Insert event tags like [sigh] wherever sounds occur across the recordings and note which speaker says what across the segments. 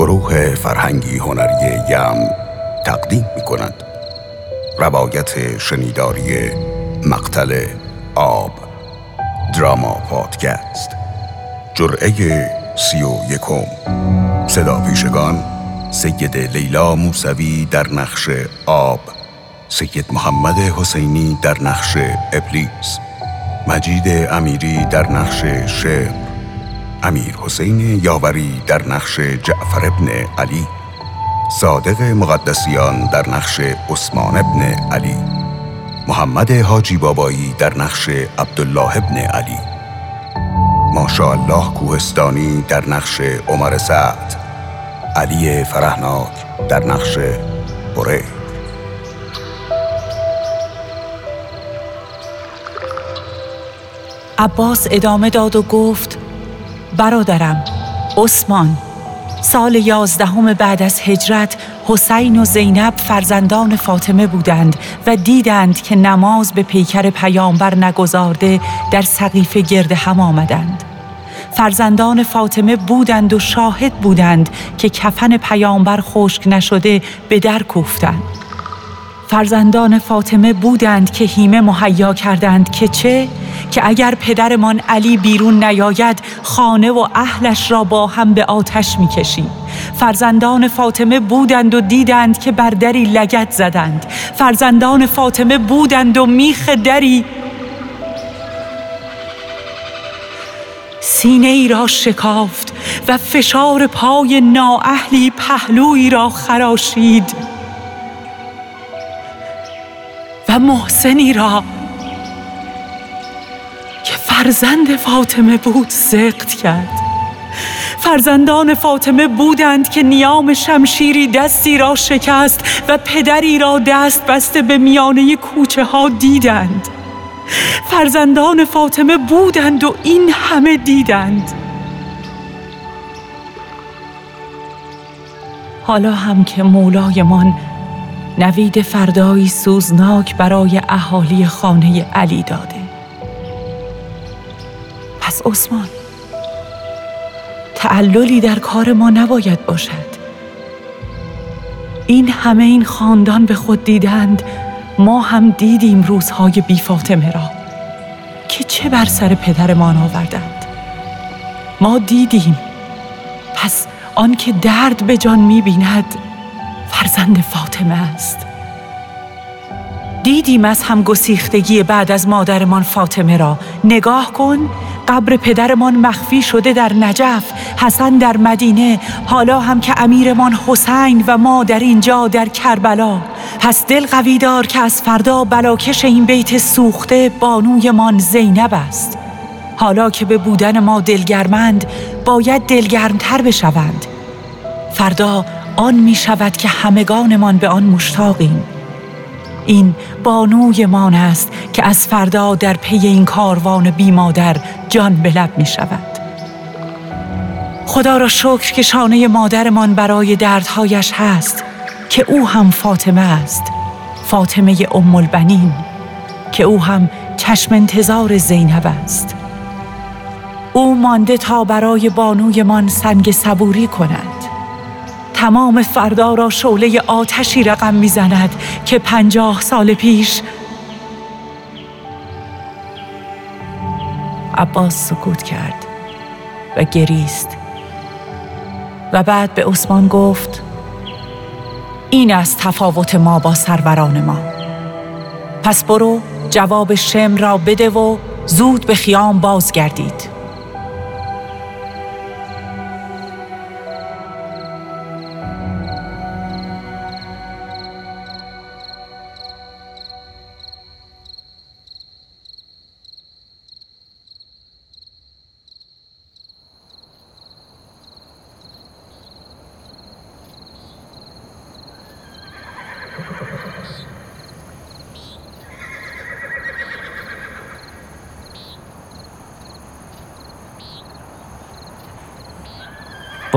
Speaker 1: گروه فرهنگی هنری یم تقدیم می کند روایت شنیداری مقتل آب دراما پادکست. جرعه سی و یکم. صدا پیشگان سید لیلا موسوی در نقش آب سید محمد حسینی در نقش ابلیس مجید امیری در نقش شمر امیر حسین یاوری در نقش جعفر ابن علی صادق مقدسیان در نقش عثمان ابن علی محمد حاجی بابایی در نقش عبدالله ابن علی ماشاءالله کوهستانی در نقش عمر سعد علی فرهناک در نقش بره
Speaker 2: عباس ادامه داد و گفت برادرم عثمان. سال یازدهم بعد از هجرت حسین و زینب فرزندان فاطمه بودند و دیدند که نماز به پیکر پیامبر نگذارده در سقیفه گرد هم آمدند. فرزندان فاطمه بودند و شاهد بودند که کفن پیامبر خشک نشده به در کوفتند. فرزندان فاطمه بودند که هیمه مهیا کردند که چه؟ که اگر پدرمان علی بیرون نیاید خانه و اهلش را با هم به آتش می‌کشیم. فرزندان فاطمه بودند و دیدند که بر دری لگت زدند. فرزندان فاطمه بودند و میخ دری سینه ای را شکافت و فشار پای نااهلی پهلوی را خراشید و محسنی را فرزند فاطمه بود سقط کرد. فرزندان فاطمه بودند که نیام شمشیری دستی را شکست و پدری را دست بسته به میانه کوچه ها دیدند. فرزندان فاطمه بودند و این همه دیدند. حالا هم که مولایمان نوید فردایی سوزناک برای اهالی خانه علی داده. پس عثمان. تعللی در کار ما نباید باشد. این همه این خاندان به خود دیدند ما هم دیدیم روزهای بی فاطمه را که چه بر سر پدرمان آوردند. ما دیدیم. پس آن که درد به جان می بیند فرزند فاطمه است. دیدیم از هم گسیختگی بعد از مادرمان فاطمه را. نگاه کن قبر پدرمان مخفی شده در نجف حسن در مدینه حالا هم که امیرمان حسین و ما در اینجا در کربلا. پس دل قوی دار که از فردا بلاکش این بیت سوخته بانوی مان زینب است. حالا که به بودن ما دلگرمند باید دلگرمتر بشوند. فردا آن می شود که همگانمان به آن مشتاقیم. این بانوی مان است که از فردا در پی این کاروان بی مادر جان به لب می شود. خدا را شکر که شانه مادرمان برای دردهایش هست که او هم فاطمه است. فاطمه ام البنین که او هم چشم انتظار زینب است. او مانده تا برای بانوی بانویمان سنگ صبوری کند. تمام فردا را شعله آتشی رقم می‌زند که پنجاه سال پیش عباس سکوت کرد و گریست و بعد به عثمان گفت این از تفاوت ما با سروران ما. پس برو جواب شم را بده و زود به خیام بازگردید.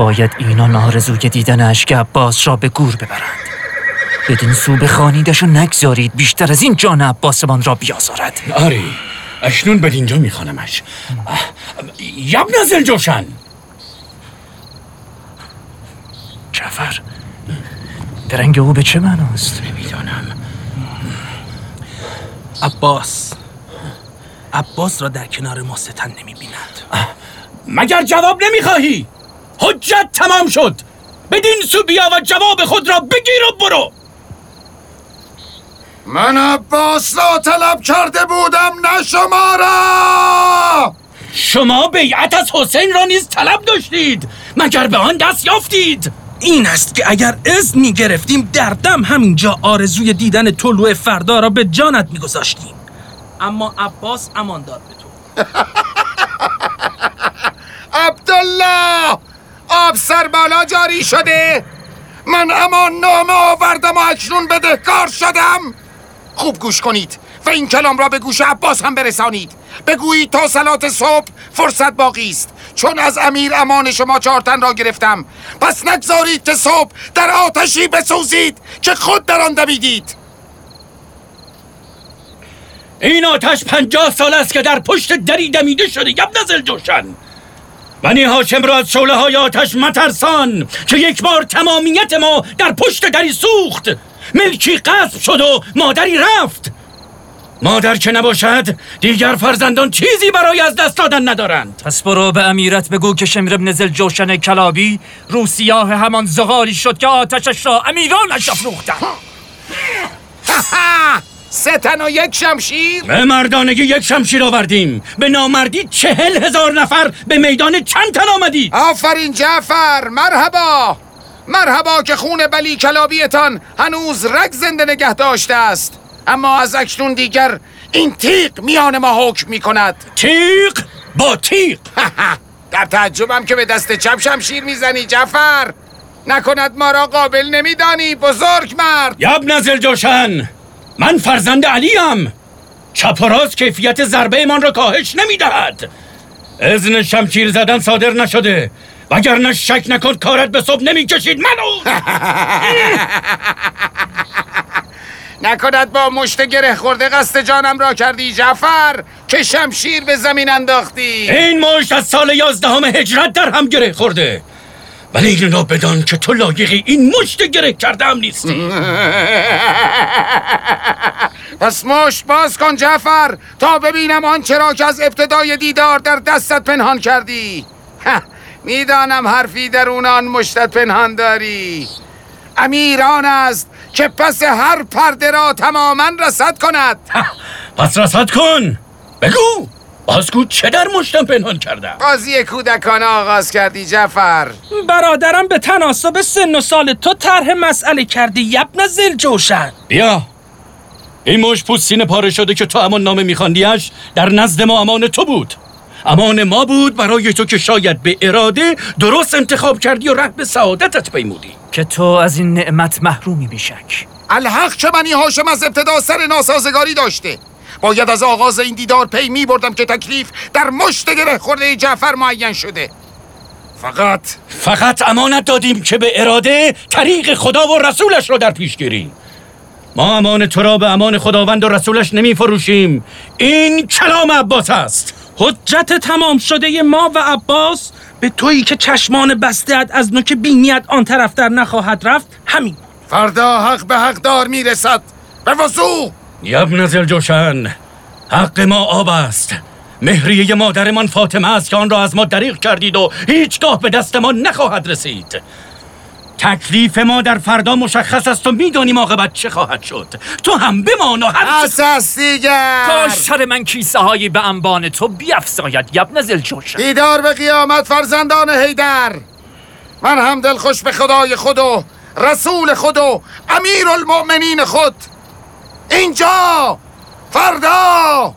Speaker 3: باید اینان آرزوی دیدن اشک عباس را به گور ببرند. بدین سو بخانیدشون نگذارید بیشتر از این جان عباسمان را بیازارد.
Speaker 4: آری اشنون به اینجا میخوانمش. یب نزل جوشن! جفر
Speaker 3: درنگ او به چه معناست؟
Speaker 4: نمی‌دانم.
Speaker 5: عباس. عباس را در کنار ما ستن نمی‌بیند.
Speaker 4: مگر جواب نمی‌خواهی؟ حجت تمام شد. بدین سو بیا و جواب خود را بگیر و برو.
Speaker 6: من عباس را طلب کرده بودم نه شما را!
Speaker 4: شما بیعت از حسین را نیز طلب داشتید. مگر به آن دست یافتید؟
Speaker 5: این است که اگر اذن می گرفتیم در دم همینجا آرزوی دیدن طلوع فردا را به جانت می گذاشتیم اما عباس امان داد به تو. [laughs]
Speaker 6: عبدالله! آب سر بالا جاری شده. من امان نامه آوردم و اکنون بدهکار شدم. خوب گوش کنید و این کلام را به گوش عباس هم برسانید. بگویید تا سلات صبح فرصت باقی است. چون از امیر امان شما چهارتن را گرفتم. پس نگذارید که صبح در آتشی بسوزید که خود در آن دویدید.
Speaker 4: این آتش پنجاه سال است که در پشت دری دمیده شده یبن زلجوشن بنی هاشم را از شعله های آتش مترسان که یک بار تمامیت ما در پشت دری سوخت. ملکی قصب شد و مادری رفت. مادر که نباشد دیگر فرزندان چیزی برای از دست دادن ندارند.
Speaker 3: پس برو به امیرت بگو که شمر ابن زل جوشن کلابی رو سیاه همان زغالی شد که آتشش را امیرانش افروختند.
Speaker 6: سه تن و یک شمشیر؟
Speaker 4: به مردانگی یک شمشیر آوردیم. به نامردی چهل هزار نفر به میدان چند تن آمدید؟
Speaker 6: آفرین جعفر مرحبا. مرحبا که خون بلی کلابیتان هنوز رگ زنده نگه داشته است. اما از اکنون دیگر این تیغ میان ما حکم می کند
Speaker 4: تیغ؟ با تیغ؟ [laughs]
Speaker 6: در تعجبم که به دست چپ شمشیر می‌زنی جعفر. نکند ما را قابل نمیدانی بزرگ مرد.
Speaker 4: یبن زلجوشن من فرزند علیم. چپ و راست کیفیت ضربه من را کاهش نمی‌دهد. اذن شمشیر زدن صادر نشده. وگرنه شک نکن کارت به صبح نمی‌کشید منو. [laughs]
Speaker 6: نکند با مشت گره خورده قصد جانم را کردی جعفر که شمشیر به زمین انداختی.
Speaker 4: این مشت از سال یازدهم هجرت در هم گره خورده. ولی بدان که تو لایقی این مشت گره کرده هم نیستی. [laughs]
Speaker 6: پس مشت باز کن جعفر تا ببینم آنچه را که از ابتدای دیدار در دستت پنهان کردی. [laughs] می‌دانم حرفی در آن مشتت پنهان داری. امیران است که پس هر پرده را تماما رسد کند.
Speaker 4: پس رسد کن. بگو. بازگو چه در مشتم پنهان کردم
Speaker 6: بازی کودکانه آغاز کردی جعفر.
Speaker 5: برادرم به تناسب سن و سال تو طرح مسئله کردی یبن زل جوشن.
Speaker 4: بیا. این مش پوستین پاره شده که تو امان نامه میخواندیش در نزد ما امان تو بود. امان ما بود برای تو که شاید به اراده درست انتخاب کردی و ره به سعادتت پیمودی.
Speaker 3: که تو از این نعمت محرومی بیشک.
Speaker 6: الحق چه بنی هاشم از ابتدا سر ناسازگاری داشته. باید از آغاز این دیدار پی می بردم که تکلیف در مشت گره خورده جعفر معین شده. فقط
Speaker 4: فقط امانت دادیم که به اراده طریق خدا و رسولش رو در پیش گیریم. ما امان تو را به امان خداوند و رسولش نمی فروشیم این کلام عباس است.
Speaker 5: حجت تمام شده ما و عباس به تویی که چشمان بستهت از نوک بینیت آن طرف در نخواهد رفت همین.
Speaker 6: فردا حق به حق دار می رسد به وضوع
Speaker 4: یبن زلجوشن حق ما آب است. مهریه مادرمان فاطمه است که آن را از ما دریغ کردید و هیچگاه به دست ما نخواهد رسید. تکلیف ما در فردا مشخص است و می‌دانیم عاقبت چه خواهد شد. تو هم بمان و هر چه-
Speaker 6: اساس دیگر.
Speaker 3: تا شر من کیسه هایی به انبان تو بیافزاید یبن زل جوشن.
Speaker 6: دیدار به قیامت فرزندان هیدر من هم دل خوش به خدای خود و رسول خود و امیر المؤمنین خود. اینجا! فردا!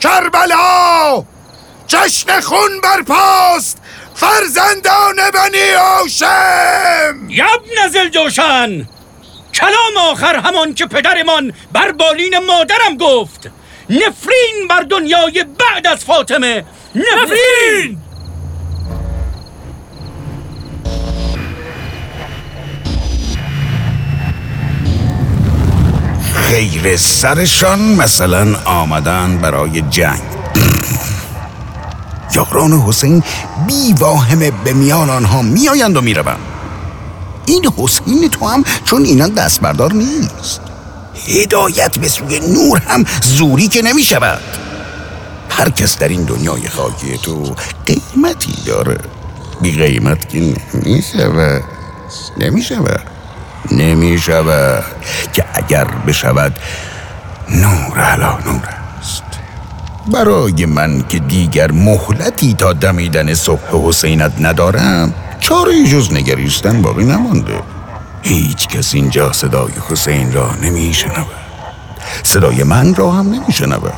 Speaker 6: کربلا! جشن خون برپاست! فرزندان بنی هاشم!
Speaker 4: یبن زلجوشن کلام آخر همان که پدرمان بر بالین مادرم گفت. نفرین بر دنیای بعد از فاطمه. نفرین!
Speaker 1: خیر سرشان مثلا آمدن برای جنگ. یاران حسین بی واهمه به میان آنها میآیند و می‌روند. این حسین تو هم چون اینا دست بردار نیست. هدایت به سوی نور هم زوری که نمی شود هر کس در این دنیای خاکی تو قیمتی داره. بی قیمت که نمی شود نمی شود نمی شود که اگر بشود نور علا نور است. برای من که دیگر مهلتی تا دمیدن صبح حسینت ندارم چاره جز نگریستن باقی نمانده. هیچ کس اینجا صدای حسین را نمی شنود. صدای من را هم نمی شنود.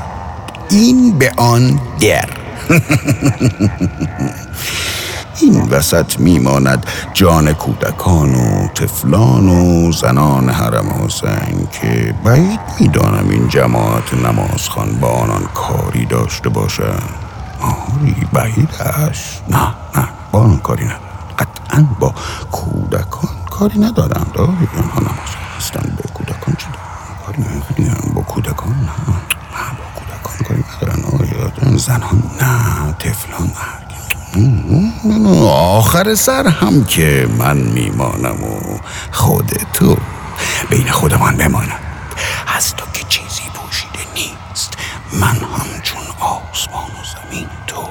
Speaker 1: این به آن در. [laughs] این وسط میماند جان کودکان و طفلان و زنان حرم حسین که بعید می‌دانم این جماعت نمازخان با آنان کاری داشته باشد آری بعیدش نه نه با آنان کاری ندارم. قطعا با کودکان کاری ندارم. داری آنها نماز هستند. به کودکان چی کاری با کودکان نه. نه با کودکان کاری ندارن آری زنان نه طفلان نه. آخر سر هم که من میمانم و خود تو بین خودمان بماند از تو که چیزی پوشیده نیست من همچون آسمان و زمین تو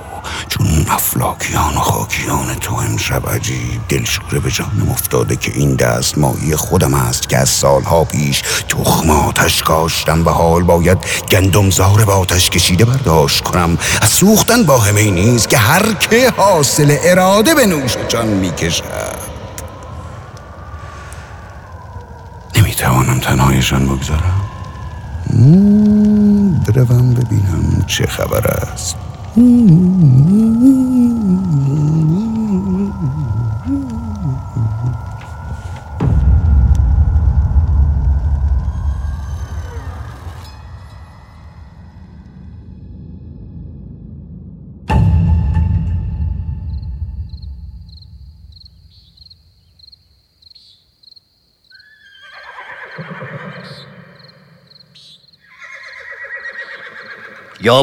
Speaker 1: چون افلاکیان و خاکیان تو امشب عجیب دلشوره به جانم افتاده که این دست مایی خودم است که از سالها پیش تخم آتش کاشتم و حال باید گندمزار با آتش کشیده برداشت کنم. از سوختن با همه نیست که هر که حاصل اراده به نوش جان می‌کشد. نمی‌توانم تنهایشان بگذارم. بروم ببینم چه خبر است.
Speaker 7: یا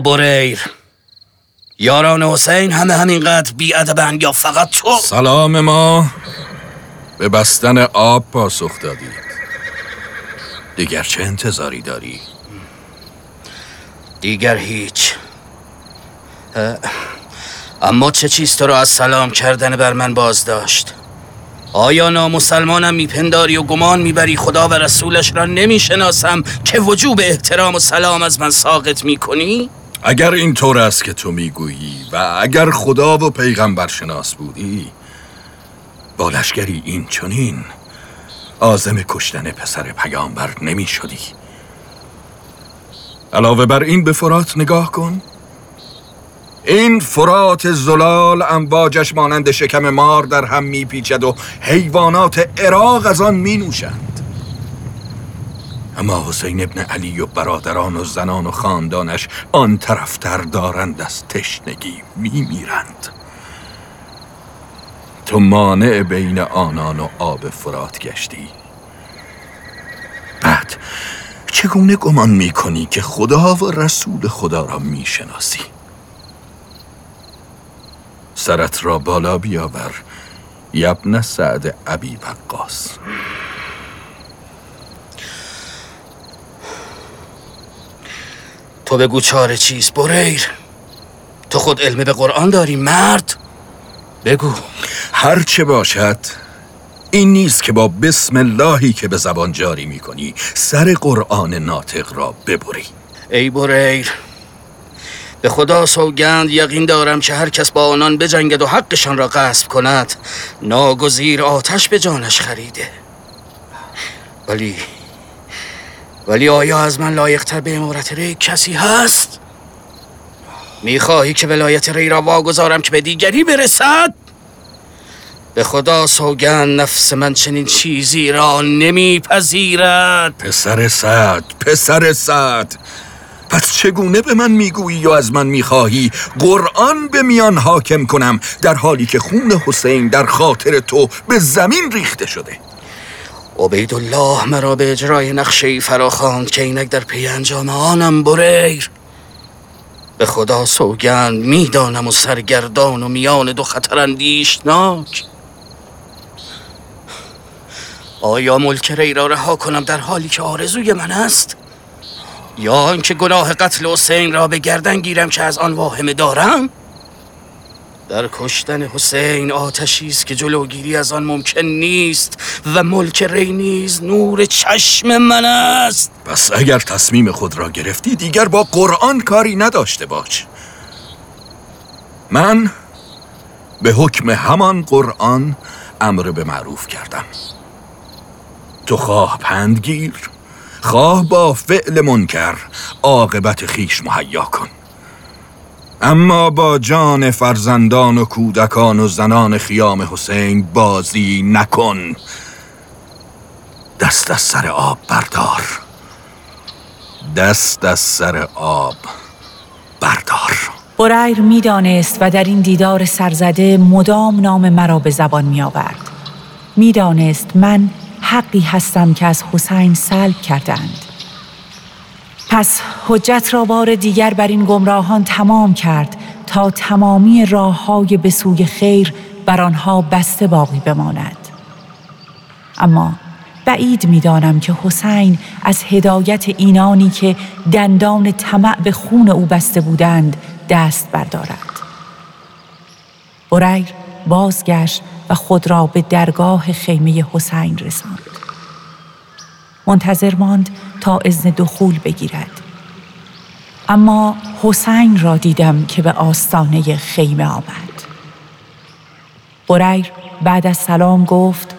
Speaker 7: بریر یاران حسین همه همینقدر بیادبن یا فقط تو؟
Speaker 8: سلام ما. به بستن آب پاسخ دادید. دیگر چه انتظاری داری؟
Speaker 7: دیگر هیچ. اما چه چیز تو را از سلام کردن بر من باز داشت آیا نامسلمانم میپنداری و گمان می‌بری خدا و رسولش را نمی‌شناسم که وجوب احترام و سلام از من ساقط می‌کنی؟
Speaker 8: اگر این طور است که تو می‌گویی و اگر خدا و پیغمبر شناس بودی با لشگری این چنین آزم کشتن پسر پیامبر نمی شدی علاوه بر این به فرات نگاه کن. این فرات زلال امواجش مانند شکم مار در هم میپیچد و حیوانات عراق از آن می نوشند اما حسین ابن علی و برادران و زنان و خاندانش آن طرفتر دارند از تشنگی میمیرند. تو مانع بین آنان و آب فرات گشتی. بعد چگونه گمان می‌کنی که خدا و رسول خدا را می‌شناسی؟ سرت را بالا بیاور یبن سعد ابی وقاص.
Speaker 7: تو بگو چاره چیز بریر. تو خود علم به قرآن داری مرد. بگو.
Speaker 8: هر چه باشد این نیست که با بسم اللهی که به زبان جاری می کنی سر قرآن ناطق را ببری.
Speaker 7: ای بریر به خدا سوگند یقین دارم که هر کس با آنان بجنگد و حقشان را غصب کند. ناگزیر آتش به جانش خریده. ولی ولی آیا از من لایقتر به امارت ری کسی هست؟ می‌خواهی که ولایت ری را واگذارم که به دیگری برسد؟ به خدا سوگند نفس من چنین چیزی را نمیپذیرد
Speaker 8: پسر سعد پسر سعد پس چگونه به من می‌گویی یا از من می‌خواهی قرآن به میان حاکم کنم در حالی که خون حسین در خاطر تو به زمین ریخته شده
Speaker 7: عبیدالله مرا به اجرای نقشه ای فراخواند که اینک در پی انجام آنم بریر به خدا سوگند می‌دانم و سرگردان و میان دو خطر اندیشناک آیا ملک را رها کنم در حالی که آرزوی من است؟ یا آنکه گناه قتل حسین را به گردن گیرم که از آن واهمه دارم؟ در کشتن حسین آتشی است که جلوگیری از آن ممکن نیست و ملک ری نیز نور چشم من است.
Speaker 8: پس اگر تصمیم خود را گرفتی دیگر با قرآن کاری نداشته باش. من به حکم همان قرآن امر به معروف کردم. تو خواه پندگیر خواه با فعل منکر عاقبت خیش مهیا کن. اما با جان فرزندان و کودکان و زنان خیام حسین بازی نکن دست از سر آب بردار دست از سر آب بردار
Speaker 2: بریر می‌دانست و در این دیدار سرزده مدام نام مرا به زبان می آورد. می‌دانست من حقی هستم که از حسین سلب کردند. پس حجت را بار دیگر بر این گمراهان تمام کرد تا تمامی راه های به سوی خیر بر آنها بسته باقی بماند. اما بعید می‌دانم که حسین از هدایت اینانی که دندان طمع به خون او بسته بودند دست بردارد. بریر بازگشت و خود را به درگاه خیمه حسین رساند. منتظر ماند تا اذن دخول بگیرد. اما حسین را دیدم که به آستانه خیمه آمد. بریر بعد از سلام گفت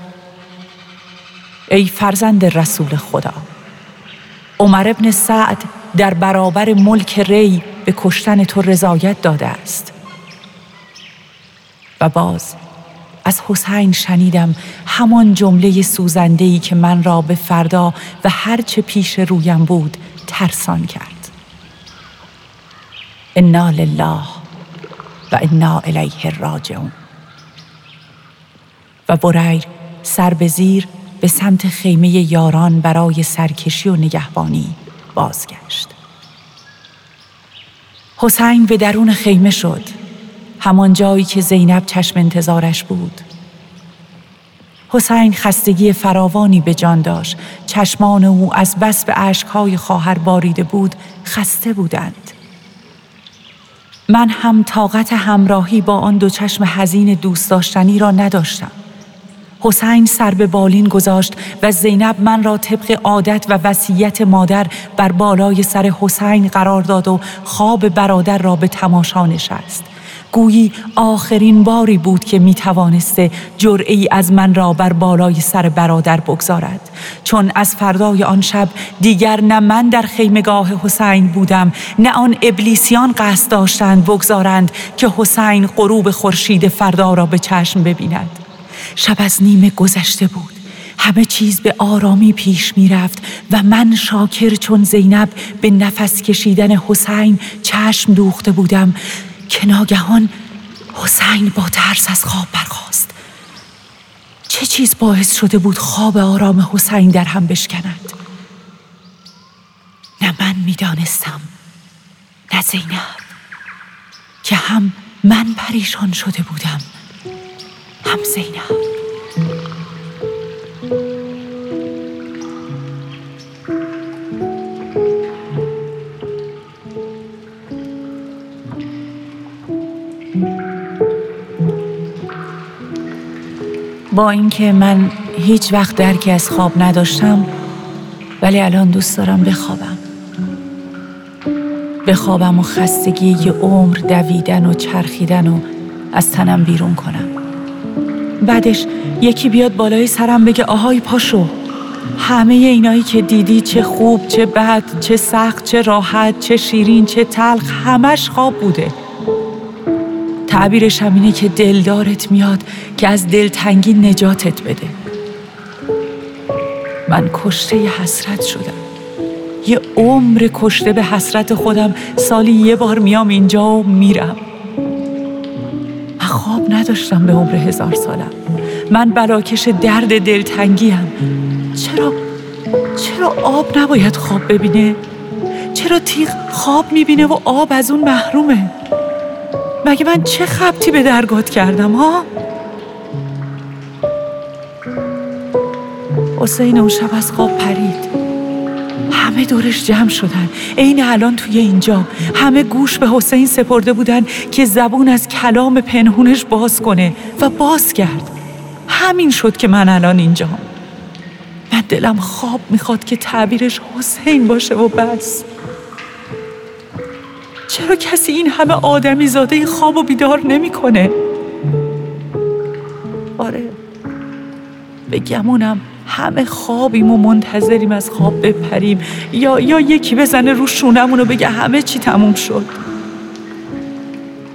Speaker 2: ای فرزند رسول خدا عمر ابن سعد در برابر ملک ری به کشتن تو رضایت داده است و باز از حسین شنیدم همان جمله سوزندهی که من را به فردا و هرچه پیش رویم بود ترسان کرد. انا لله و انا الیه راجعون. و بریر سر به زیر به سمت خیمه یاران برای سرکشی و نگهبانی بازگشت. حسین به درون خیمه شد. همان جایی که زینب چشم انتظارش بود. حسین خستگی فراوانی به جان داشت. چشمان او از بس به عشقهای خواهر باریده بود خسته بودند. من هم طاقت همراهی با آن دو چشم حزین دوست داشتنی را نداشتم. حسین سر به بالین گذاشت و زینب من را طبق عادت و وصیت مادر بر بالای سر حسین قرار داد و خواب برادر را به تماشا نشست. گویی آخرین باری بود که می توانسته جرعی از من را بر بالای سر برادر بگذارد. چون از فردای آن شب دیگر نه من در خیمگاه حسین بودم نه آن ابلیسیان قصد داشتند بگذارند که حسین غروب خورشید فردا را به چشم ببیند. شب از نیمه گذشته بود. همه چیز به آرامی پیش می رفت و من شاکر چون زینب به نفس کشیدن حسین چشم دوخته بودم. که ناگهان حسین با ترس از خواب برخاست. چه چیز باعث شده بود خواب آرام حسین در هم بشکند؟ نه من می‌دانستم نه زینب که هم من پریشان شده بودم هم زینب. با اینکه من هیچ وقت درکی از خواب نداشتم ولی الان دوست دارم بخوابم. بخوابم و خستگی یه عمر دویدن و چرخیدن و از تنم بیرون کنم. بعدش یکی بیاد بالای سرم بگه آهای پاشو همه اینایی که دیدی چه خوب چه بد چه سخت چه راحت چه شیرین چه تلخ همش خواب بوده. تعبیرش هم اینه که دلدارت میاد که از دلتنگی نجاتت بده. من کشته حسرت شدم. یه عمر کشته به حسرت خودم. سالی یه بار میام اینجا و میرم. من خواب نداشتم به عمر هزار سالم. من بلاکش درد دلتنگیم. چرا چرا آب نباید خواب ببینه؟ چرا تیغ خواب می‌بینه و آب از اون محرومه؟ مگه من چه خبتی به درگات کردم ها؟ حسین اون شب از خواب پرید. همه دورش جمع شدن. عین الان توی اینجا. همه گوش به حسین سپرده بودن که زبون از کلام پنهونش باز کنه و باز کرد. همین شد که من الان اینجا. من دلم خواب می‌خواد که تعبیرش حسین باشه و بس. چرا کسی این همه آدمی زاده خواب و بیدار نمی‌کنه؟ آره به گمونم همه خوابیم و منتظریم از خواب بپریم. یا یا یکی بزنه رو شونمون و بگه همه چی تموم شد.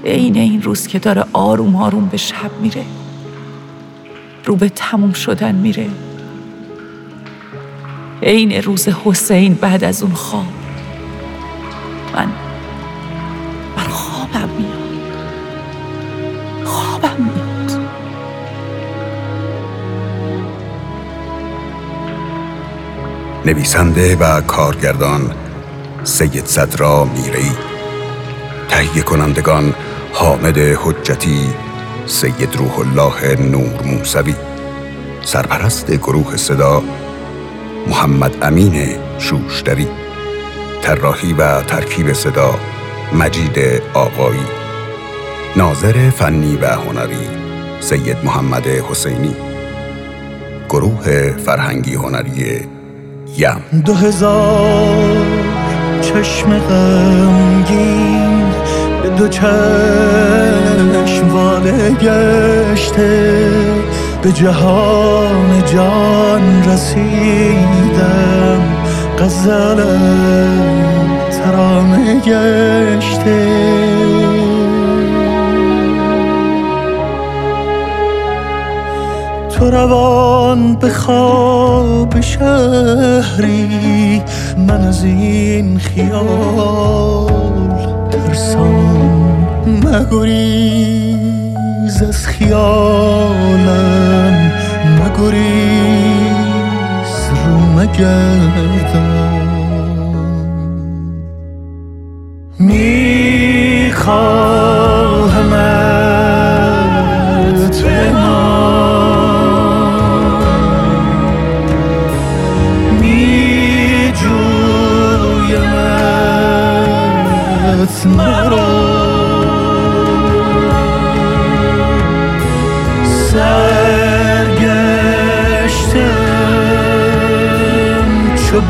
Speaker 2: عین این روز که داره آروم آروم به شب میره رو به تموم شدن میره. عین روز حسین بعد از اون خواب. من
Speaker 1: نویسنده و کارگردان سید صدرا میری تهیه کنندگان حامد حجتی سید روح الله نور موسوی. سرپرست گروه صدا محمد امین شوشتری. طراحی و ترکیب صدا مجید آقایی. ناظر فنی و هنری سید محمد حسینی. گروه فرهنگی هنری یم
Speaker 9: دو هزار چشم غمگین به دو چشم واله گشته به جهان جان رسیدم. غزل ترانه گشته. تو روان به خواب شهری من از این خیال ترسان مگریز از خیالم مگریز رو مگردم. میجویمت مرا سرگشتم چو